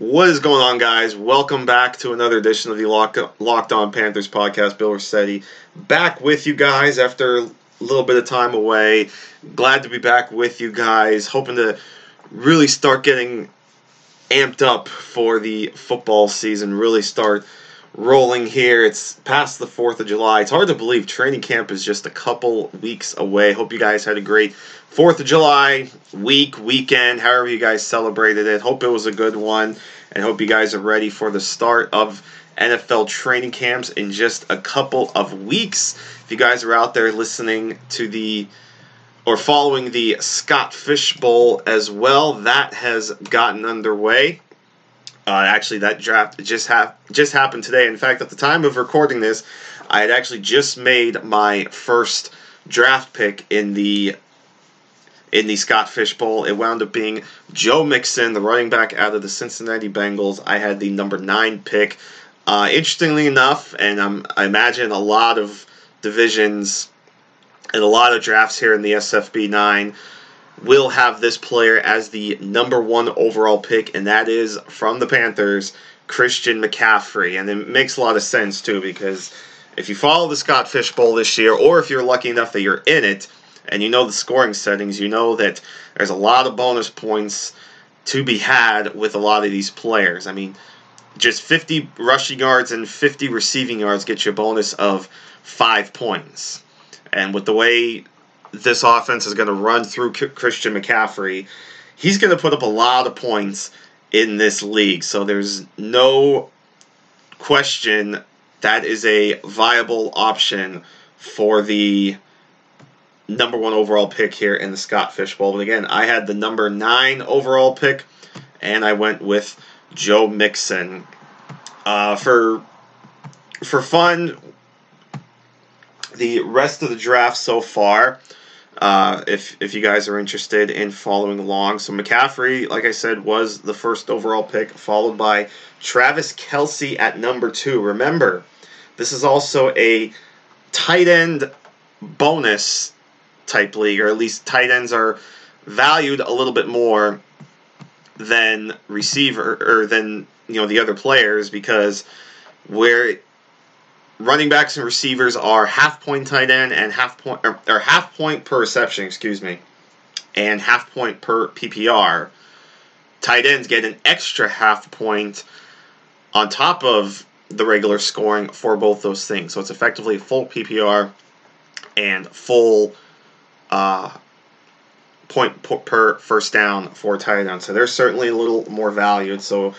What is going on, guys? Welcome back to another edition of the Locked, On Panthers podcast. Bill Riccette back with you guys after a little bit of time away. Glad to be back with you guys. Hoping to really start getting amped up for the football season, really start rolling here. It's past the 4th of July. It's hard to believe training camp is just a couple weeks away. Hope you guys had a great 4th of July week, weekend, however you guys celebrated it. Hope it was a good one and hope you guys are ready for the start of NFL training camps in just a couple of weeks. If you guys are out there listening to the or following the Scott Fish Bowl as well, that has gotten underway. Uh, actually, that draft just ha- just happened today. In fact, at the time of recording this, I had actually just made my first draft pick in the in the Scott Fish Bowl. It wound up being Joe Mixon, the running back out of the Cincinnati Bengals. I had the number nine pick. Uh, interestingly enough, and I'm, I imagine a lot of divisions and a lot of drafts here in the SFB nine will have this player as the number one overall pick, and that is from the Panthers, Christian McCaffrey. And it makes a lot of sense, too, because if you follow the Scott Fish Bowl this year, or if you're lucky enough that you're in it, and you know the scoring settings, you know that there's a lot of bonus points to be had with a lot of these players. I mean, just 50 rushing yards and 50 receiving yards get you a bonus of five points. And with the way this offense is going to run through Christian McCaffrey, he's going to put up a lot of points in this league. So there's no question that is a viable option for the number one overall pick here in the Scott Fish Bowl. But again, I had the number nine overall pick, and I went with Joe Mixon. Uh, for for fun, the rest of the draft so far. Uh, if if you guys are interested in following along, so McCaffrey, like I said, was the first overall pick, followed by Travis Kelce at number two. Remember, this is also a tight end bonus type league, or at least tight ends are valued a little bit more than receiver or than you know the other players because where running backs and receivers are half point tight end and half point or, or half point per reception, excuse me, and half point per PPR. Tight ends get an extra half point on top of the regular scoring for both those things. So it's effectively full PPR and full uh, point per first down for a tight end. So they're certainly a little more valued. So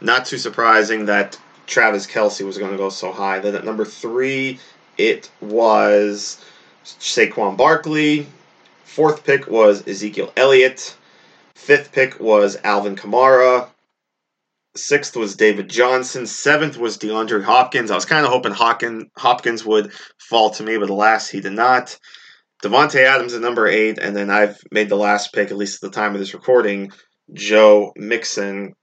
not too surprising that Travis Kelce was going to go so high. Then at number three, it was Saquon Barkley. Fourth pick was Ezekiel Elliott. Fifth pick was Alvin Kamara. Sixth was David Johnson. Seventh was DeAndre Hopkins. I was kind of hoping Hopkins, Hopkins would fall to me, but alas, he did not. Davante Adams at number eight, and then I've made the last pick, at least at the time of this recording, Joe Mixon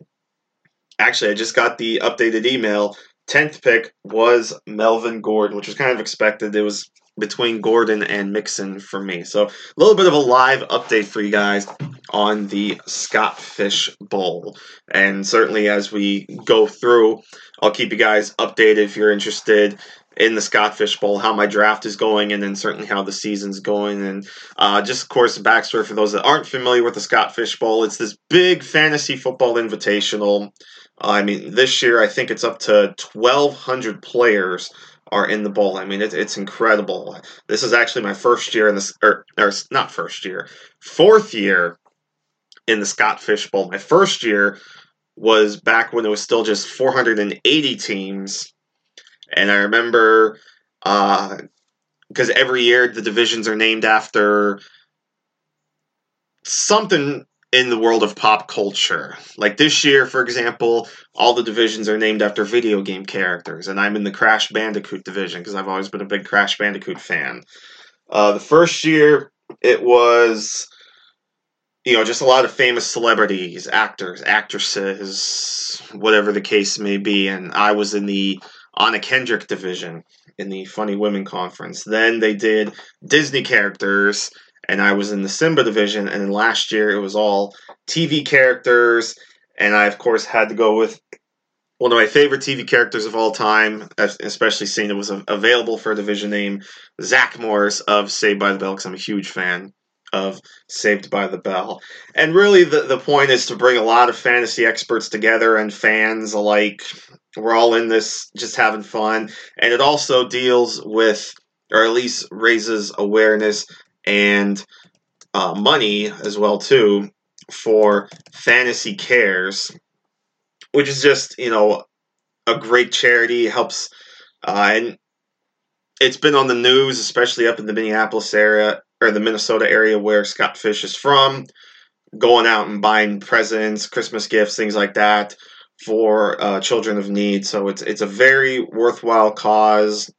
actually, I just got the updated email. 10th pick was Melvin Gordon, which was kind of expected. It was between Gordon and Mixon for me. So a little bit of a live update for you guys on the Scott Fish Bowl. And certainly as we go through, I'll keep you guys updated if you're interested in the Scott Fish Bowl, how my draft is going, and then certainly how the season's going. And uh, just, of course, the backstory for those that aren't familiar with the Scott Fish Bowl. It's this big fantasy football invitational I mean, this year I think it's up to 1,200 players are in the bowl. I mean, it, it's incredible. This is actually my first year in this, or, or not first year, fourth year in the Scott Fish Bowl. My first year was back when it was still just 480 teams, and I remember because uh, every year the divisions are named after something in the world of pop culture. Like this year, for example, all the divisions are named after video game characters, and I'm in the Crash Bandicoot division because I've always been a big Crash Bandicoot fan. Uh, the first year, it was, you know, just a lot of famous celebrities, actors, actresses, whatever the case may be, and I was in the Anna Kendrick division in the Funny Women Conference. Then they did Disney characters and I was in the Simba division. And then last year it was all TV characters, and I of course had to go with one of my favorite TV characters of all time, especially seeing it was available for a division name, Zach Morris of Saved by the Bell, because I'm a huge fan of Saved by the Bell. And really, the, the point is to bring a lot of fantasy experts together and fans alike. We're all in this just having fun. And it also deals with, or at least raises awareness and uh, money as well too for Fantasy Cares, which is just you know a great charity. Helps uh, and it's been on the news, especially up in the Minneapolis area or the Minnesota area where Scott Fish is from, going out and buying presents, Christmas gifts, things like that for uh, children of need. So it's it's a very worthwhile cause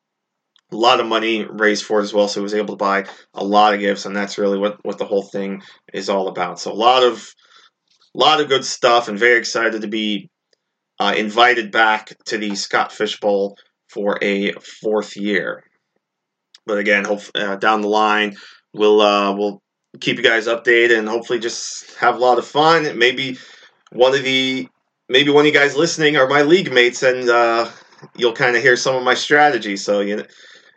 a lot of money raised for it as well. So he was able to buy a lot of gifts, and that's really what, what the whole thing is all about. So a lot of a lot of good stuff, and very excited to be uh, invited back to the Scott Fish Bowl for a fourth year. But again, hope, uh, down the line, we'll uh, we'll keep you guys updated and hopefully just have a lot of fun. Maybe one of the maybe one of you guys listening are my league mates, and uh, you'll kind of hear some of my strategies. So you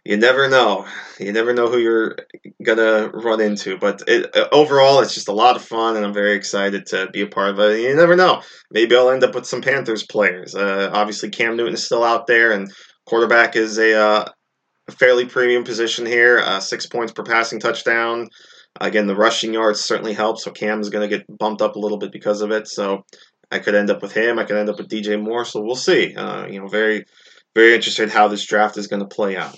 you never know. You never know who you're gonna run into. But it, overall, it's just a lot of fun, and I'm very excited to be a part of it. You never know. Maybe I'll end up with some Panthers players. Uh, obviously, Cam Newton is still out there, and quarterback is a, uh, a fairly premium position here. Uh, six points per passing touchdown. Again, the rushing yards certainly help, so Cam is going to get bumped up a little bit because of it. So I could end up with him. I could end up with DJ Moore. So we'll see. Uh, you know, very, very interested how this draft is going to play out.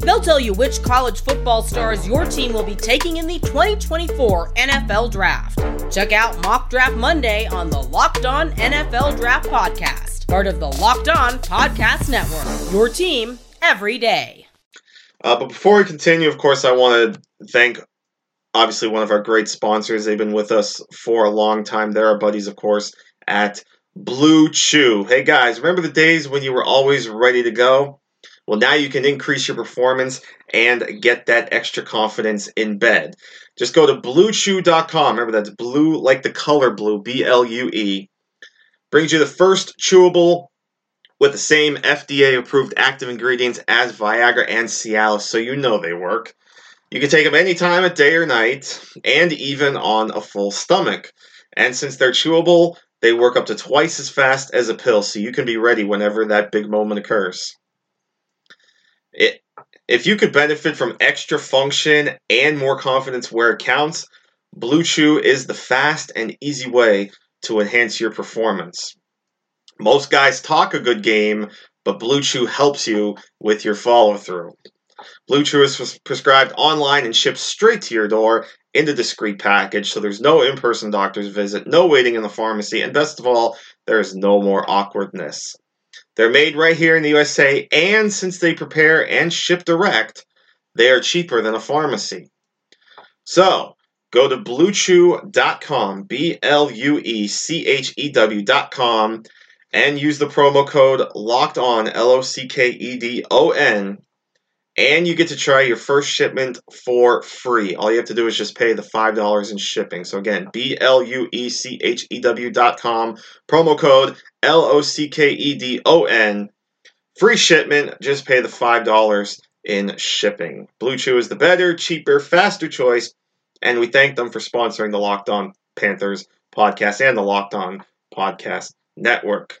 They'll tell you which college football stars your team will be taking in the 2024 NFL Draft. Check out Mock Draft Monday on the Locked On NFL Draft Podcast part of the Locked On Podcast Network. Your team every day. Uh, but before we continue, of course, I want to thank obviously one of our great sponsors. They've been with us for a long time. They're our buddies, of course, at Blue Chew. Hey guys, remember the days when you were always ready to go? Well, now you can increase your performance and get that extra confidence in bed. Just go to bluechew.com. Remember, that's blue like the color blue, B L U E brings you the first chewable with the same FDA approved active ingredients as Viagra and Cialis, so you know they work. You can take them anytime of day or night, and even on a full stomach. And since they're chewable, they work up to twice as fast as a pill, so you can be ready whenever that big moment occurs. It, if you could benefit from extra function and more confidence where it counts, Blue Chew is the fast and easy way to enhance your performance. Most guys talk a good game, but Blue Chew helps you with your follow through. Blue Chew is prescribed online and shipped straight to your door in a discreet package, so there's no in person doctor's visit, no waiting in the pharmacy, and best of all, there is no more awkwardness. They're made right here in the USA, and since they prepare and ship direct, they are cheaper than a pharmacy. So, Go to bluechew.com, B L U E C H E W.com, and use the promo code locked on, L O C K E D O N, and you get to try your first shipment for free. All you have to do is just pay the $5 in shipping. So again, B L U E C H E W.com, promo code L O C K E D O N. Free shipment, just pay the $5 in shipping. Blue Chew is the better, cheaper, faster choice and we thank them for sponsoring the Locked On Panthers podcast and the Locked On Podcast Network.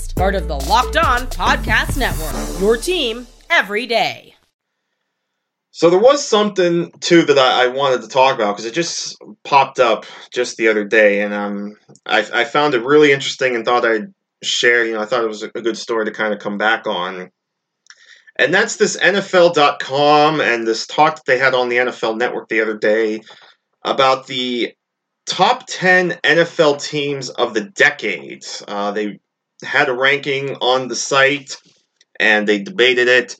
part of the Locked On Podcast Network. Your team every day. So there was something too that I, wanted to talk about because it just popped up just the other day, and um, I, I found it really interesting and thought I'd share. You know, I thought it was a good story to kind of come back on. And that's this NFL.com and this talk that they had on the NFL Network the other day about the top 10 NFL teams of the decade. Uh, they had a ranking on the site and they debated it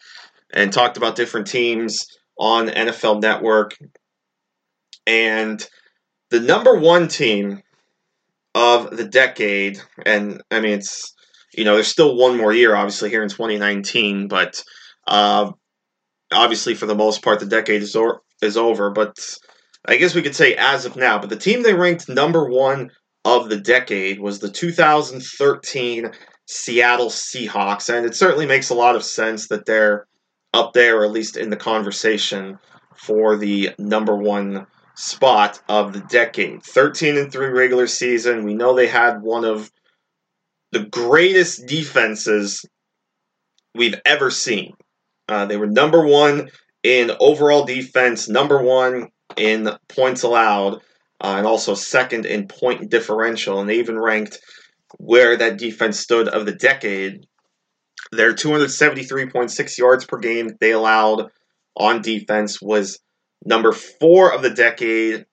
and talked about different teams on NFL Network. And the number one team of the decade, and I mean, it's, you know, there's still one more year, obviously, here in 2019, but uh, obviously, for the most part, the decade is, or, is over. But I guess we could say as of now, but the team they ranked number one of the decade was the 2013 Seattle Seahawks, and it certainly makes a lot of sense that they're up there, or at least in the conversation for the number one spot of the decade. 13 and 3 regular season. We know they had one of the greatest defenses we've ever seen. Uh, they were number one in overall defense, number one in points allowed, uh, and also second in point differential. And they even ranked where that defense stood of the decade. Their 273.6 yards per game they allowed on defense was number four of the decade,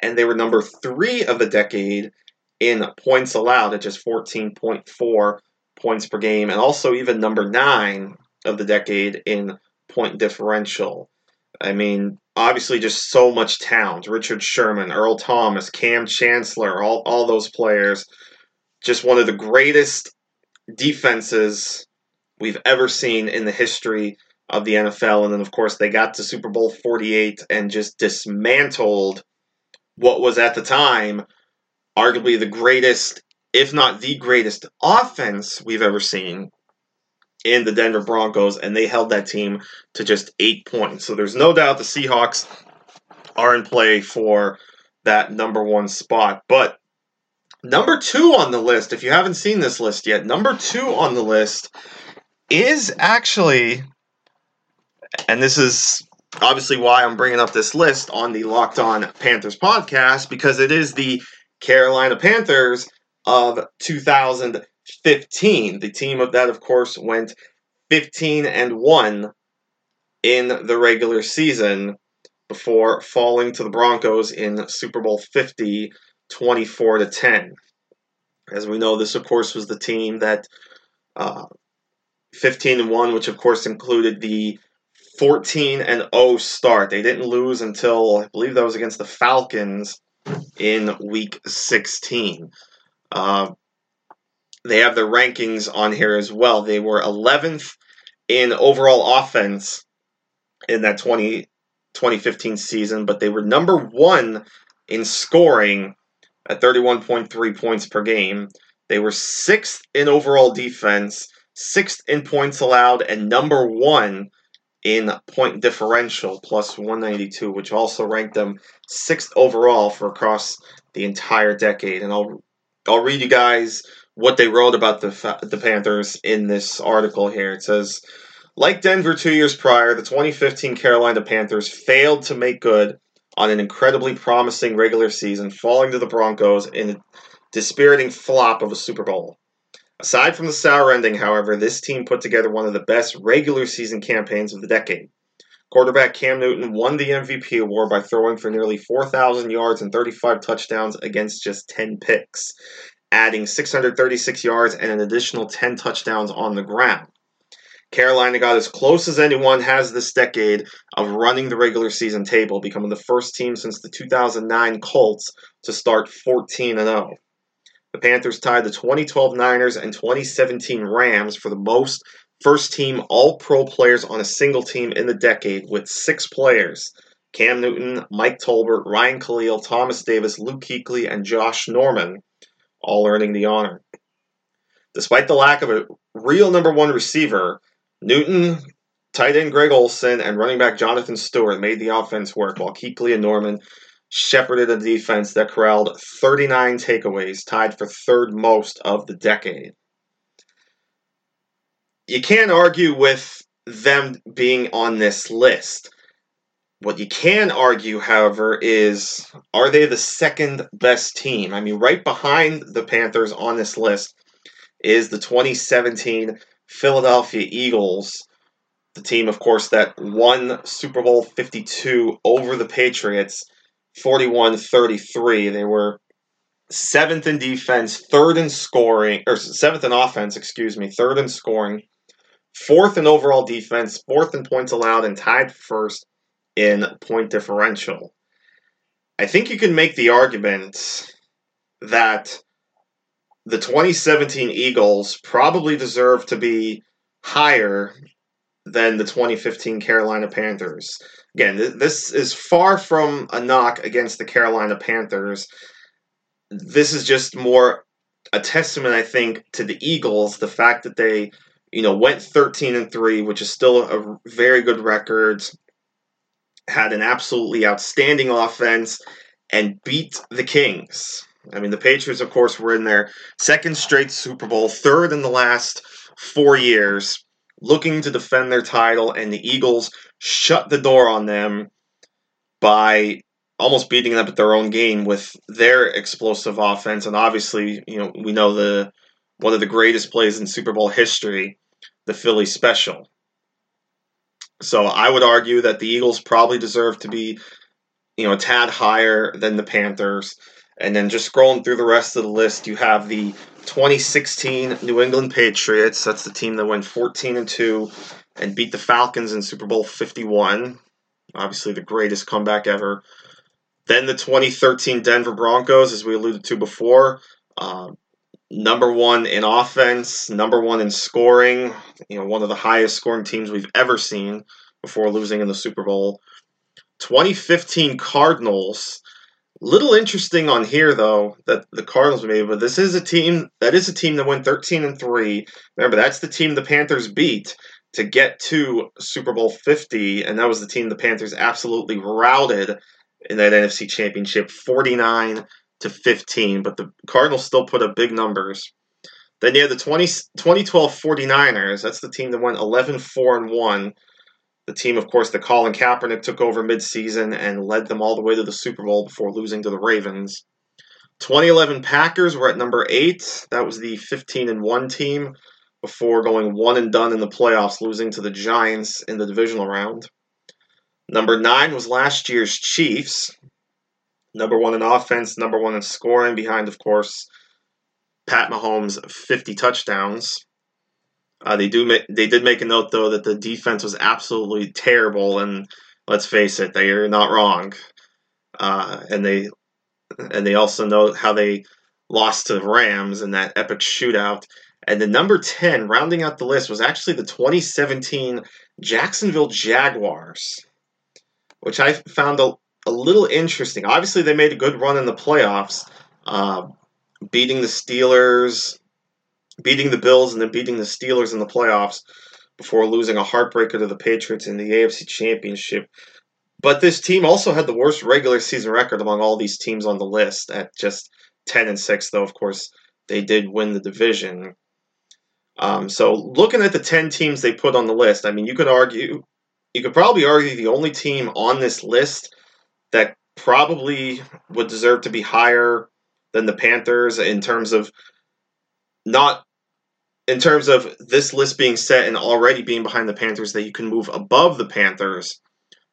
and they were number three of the decade in points allowed at just 14.4 points per game, and also even number nine of the decade in point differential. I mean, obviously, just so much talent. Richard Sherman, Earl Thomas, Kam Chancellor, all, all those players. Just one of the greatest defenses we've ever seen in the history of the NFL. And then, of course, they got to Super Bowl 48 and just dismantled what was at the time arguably the greatest, if not the greatest, offense we've ever seen in the Denver Broncos, and they held that team to just eight points. So there's no doubt the Seahawks are in play for that number one spot. But number two on the list, if you haven't seen this list yet, number two on the list is actually, and this is obviously why I'm bringing up this list on the Locked On Panthers podcast, because it is the Carolina Panthers of 2000- 15. The team of that, of course, went 15 and 1 in the regular season before falling to the Broncos in Super Bowl 50, 24 to 10. As we know, this, of course, was the team that uh, 15 and 1, which, of course, included the 14 and 0 start. They didn't lose until, I believe that was against the Falcons in week 16. Uh, they have their rankings on here as well. They were 11th in overall offense in that 20, 2015 season, but they were number one in scoring at 31.3 points per game. They were sixth in overall defense, sixth in points allowed, and number one in point differential, plus 192, which also ranked them sixth overall for across the entire decade. And I'll I'll read you guys what they wrote about the the Panthers in this article here. It says, like Denver two years prior, the 2015 Carolina Panthers failed to make good on an incredibly promising regular season, falling to the Broncos in a dispiriting flop of a Super Bowl. Aside from the sour ending, however, this team put together one of the best regular season campaigns of the decade. Quarterback Cam Newton won the MVP award by throwing for nearly 4,000 yards and 35 touchdowns against just 10 picks adding 636 yards and an additional 10 touchdowns on the ground. Carolina got as close as anyone has this decade of running the regular season table, becoming the first team since the 2009 Colts to start 14 0. The Panthers tied the 2012 Niners and 2017 Rams for the most first team all pro players on a single team in the decade with six players Cam Newton, Mike Tolbert, Ryan Kalil, Thomas Davis, Luke Kuechly, and Josh Norman, all earning the honor. Despite the lack of a real number one receiver, Newton, tight end Greg Olsen, and running back Jonathan Stewart made the offense work, while Kuechly and Norman shepherded a defense that corralled 39 takeaways, tied for third most of the decade. You can't argue with them being on this list. What you can argue, however, is are they the second best team? I mean, right behind the Panthers on this list is the 2017 Philadelphia Eagles, the team, of course, that won Super Bowl 52 over the Patriots 41 33. They were seventh in defense, third in scoring, or seventh in offense, excuse me, third in scoring, fourth in overall defense, fourth in points allowed, and tied first in point differential. I think you can make the argument that the 2017 Eagles probably deserve to be higher than the 2015 Carolina Panthers. Again, this is far from a knock against the Carolina Panthers. This is just more a testament, I think, to the Eagles, the fact that they, you know, went 13 and 3, which is still a very good record, had an absolutely outstanding offense, and beat the Kings. I mean, the Patriots, of course, were in their second straight Super Bowl, third in the last four years, looking to defend their title, and the Eagles shut the door on them by almost beating them at their own game with their explosive offense. And obviously, you know, we know the one of the greatest plays in Super Bowl history, the Philly special. So I would argue that the Eagles probably deserve to be, you know, a tad higher than the Panthers. And then just scrolling through the rest of the list, you have the 2016 New England Patriots. That's the team that went 14 and 2 and beat the Falcons in Super Bowl 51. Obviously, the greatest comeback ever. Then the 2013 Denver Broncos, as we alluded to before, uh, number one in offense, number one in scoring. You know, one of the highest scoring teams we've ever seen before losing in the Super Bowl. 2015 Cardinals. Little interesting on here though that the Cardinals made, but this is a team that is a team that went 13 and 3. Remember, that's the team the Panthers beat to get to Super Bowl 50, and that was the team the Panthers absolutely routed in that NFC Championship 49 to 15, but the Cardinals still put up big numbers. Then you have the 20, 2012 49ers. That's the team that went 11 4 and 1. The team, of course, that Colin Kaepernick took over midseason and led them all the way to the Super Bowl before losing to the Ravens. 2011 Packers were at number 8. That was the 15 and 1 team before going one and done in the playoffs, losing to the Giants in the divisional round. Number nine was last year's Chiefs. Number one in offense, number one in scoring, behind, of course, Pat Mahomes' 50 touchdowns. Uh, they do make, they did make a note though that the defense was absolutely terrible, and let's face it, they are not wrong. Uh, and they and they also know how they lost to the Rams in that epic shootout. And the number 10, rounding out the list, was actually the 2017 Jacksonville Jaguars, which I found a, a little interesting. Obviously, they made a good run in the playoffs, uh, beating the Steelers, beating the Bills, and then beating the Steelers in the playoffs before losing a heartbreaker to the Patriots in the AFC Championship. But this team also had the worst regular season record among all these teams on the list at just 10 and 6, though, of course, they did win the division. Um, so looking at the 10 teams they put on the list, I mean, you could argue, you could probably argue the only team on this list that probably would deserve to be higher than the Panthers in terms of not in terms of this list being set and already being behind the Panthers that you can move above the Panthers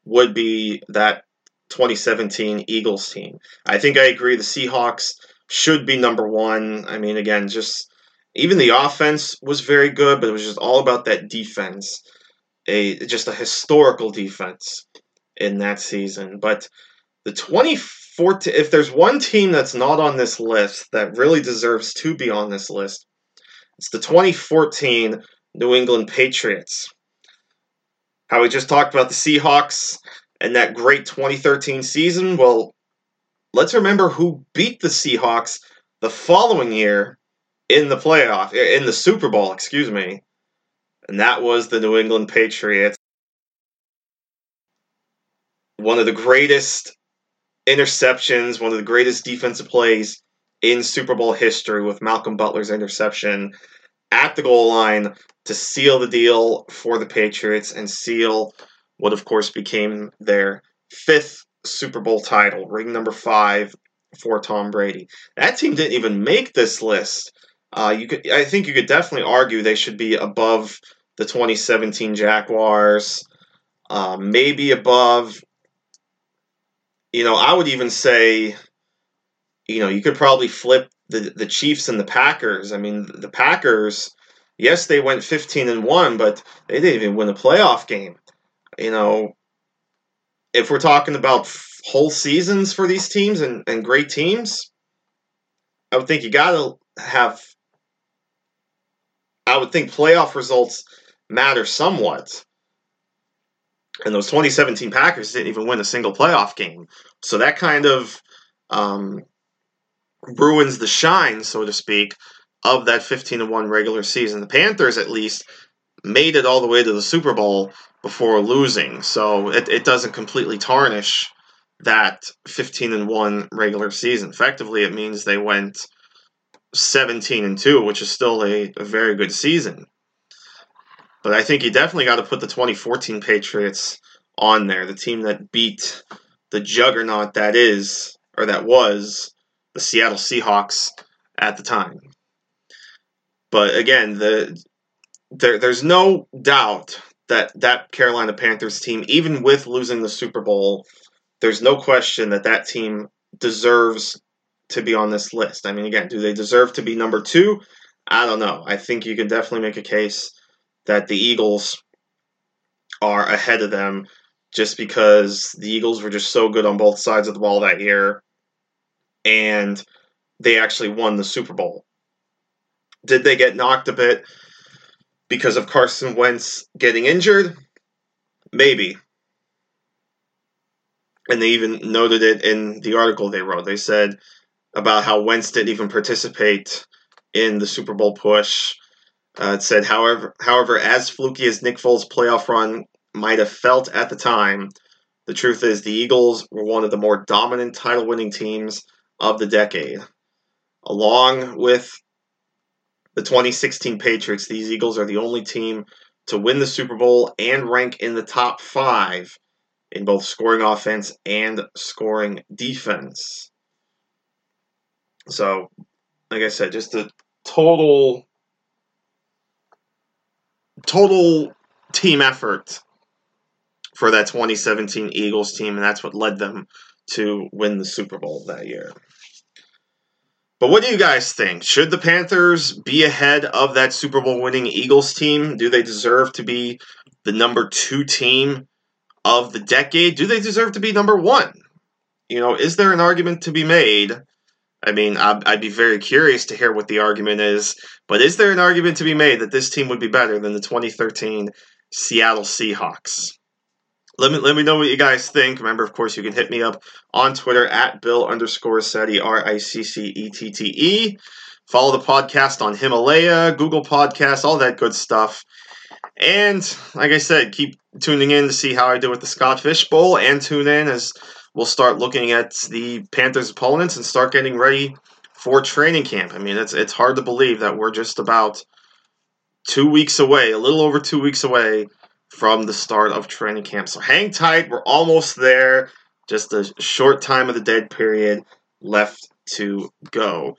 would be that 2017 Eagles team. I think I agree the Seahawks should be number 1. I mean again just even the offense was very good, but it was just all about that defense. A just a historical defense in that season. But the 2014, if there's one team that's not on this list that really deserves to be on this list, it's the 2014 New England Patriots. How we just talked about the Seahawks and that great 2013 season. Well, let's remember who beat the Seahawks the following year in the playoff, in the Super Bowl, excuse me. And that was the New England Patriots. One of the greatest interceptions, one of the greatest defensive plays in Super Bowl history with Malcolm Butler's interception at the goal line to seal the deal for the Patriots and seal what, of course, became their fifth Super Bowl title, ring number five for Tom Brady. That team didn't even make this list. Uh, you could, I think, you could definitely argue they should be above the 2017 Jaguars, uh, maybe above. You know, I would even say, you know, you could probably flip the the Chiefs and the Packers. I mean, the Packers, yes, they went 15 and one, but they didn't even win a playoff game. You know, if we're talking about whole seasons for these teams and, and great teams, I would think you got to have. I would think playoff results matter somewhat. And those 2017 Packers didn't even win a single playoff game. So that kind of um, ruins the shine, so to speak, of that 15 to 1 regular season. The Panthers, at least, made it all the way to the Super Bowl before losing. So it, it doesn't completely tarnish that 15 and 1 regular season. Effectively, it means they went 17 and 2, which is still a, a very good season. But I think you definitely got to put the 2014 Patriots on there, the team that beat the juggernaut that is, or that was, the Seattle Seahawks at the time. But again, the there, there's no doubt that that Carolina Panthers team, even with losing the Super Bowl, there's no question that that team deserves to be on this list. I mean, again, do they deserve to be number two? I don't know. I think you can definitely make a case that the Eagles are ahead of them just because the Eagles were just so good on both sides of the ball that year and they actually won the Super Bowl. Did they get knocked a bit? because of Carson Wentz getting injured? Maybe. And they even noted it in the article they wrote. They said about how Wentz didn't even participate in the Super Bowl push. Uh, it said, however, however, as fluky as Nick Foles' playoff run might have felt at the time, the truth is the Eagles were one of the more dominant title-winning teams of the decade. Along with the 2016 Patriots, these Eagles are the only team to win the Super Bowl and rank in the top five in both scoring offense and scoring defense. So, like I said, just a total total team effort for that 2017 Eagles team, and that's what led them to win the Super Bowl that year. But what do you guys think? Should the Panthers be ahead of that Super Bowl winning Eagles team? Do they deserve to be the number two team of the decade? Do they deserve to be number one? You know, is there an argument to be made? I mean, I'd, I'd be very curious to hear what the argument is, but is there an argument to be made that this team would be better than the 2013 Seattle Seahawks? Let me let me know what you guys think. Remember, of course, you can hit me up on Twitter at Bill underscore Riccette, R I C C E T T E. Follow the podcast on Himalaya, Google Podcasts, all that good stuff. And like I said, keep tuning in to see how I do with the Scott Fish Bowl, and tune in as we'll start looking at the Panthers' opponents and start getting ready for training camp. I mean, it's it's hard to believe that we're just about two weeks away, a little over two weeks away from the start of training camp. So hang tight, we're almost there. Just a short time of the dead period left to go.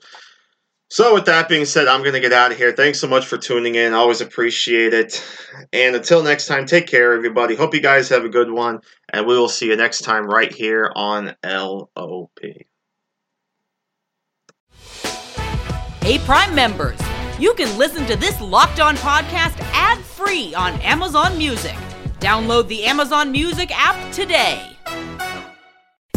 So, with that being said, I'm going to get out of here. Thanks so much for tuning in. Always appreciate it. And until next time, take care, everybody. Hope you guys have a good one. And we will see you next time right here on LOP. Hey, Prime members, you can listen to this locked on podcast ad free on Amazon Music. Download the Amazon Music app today.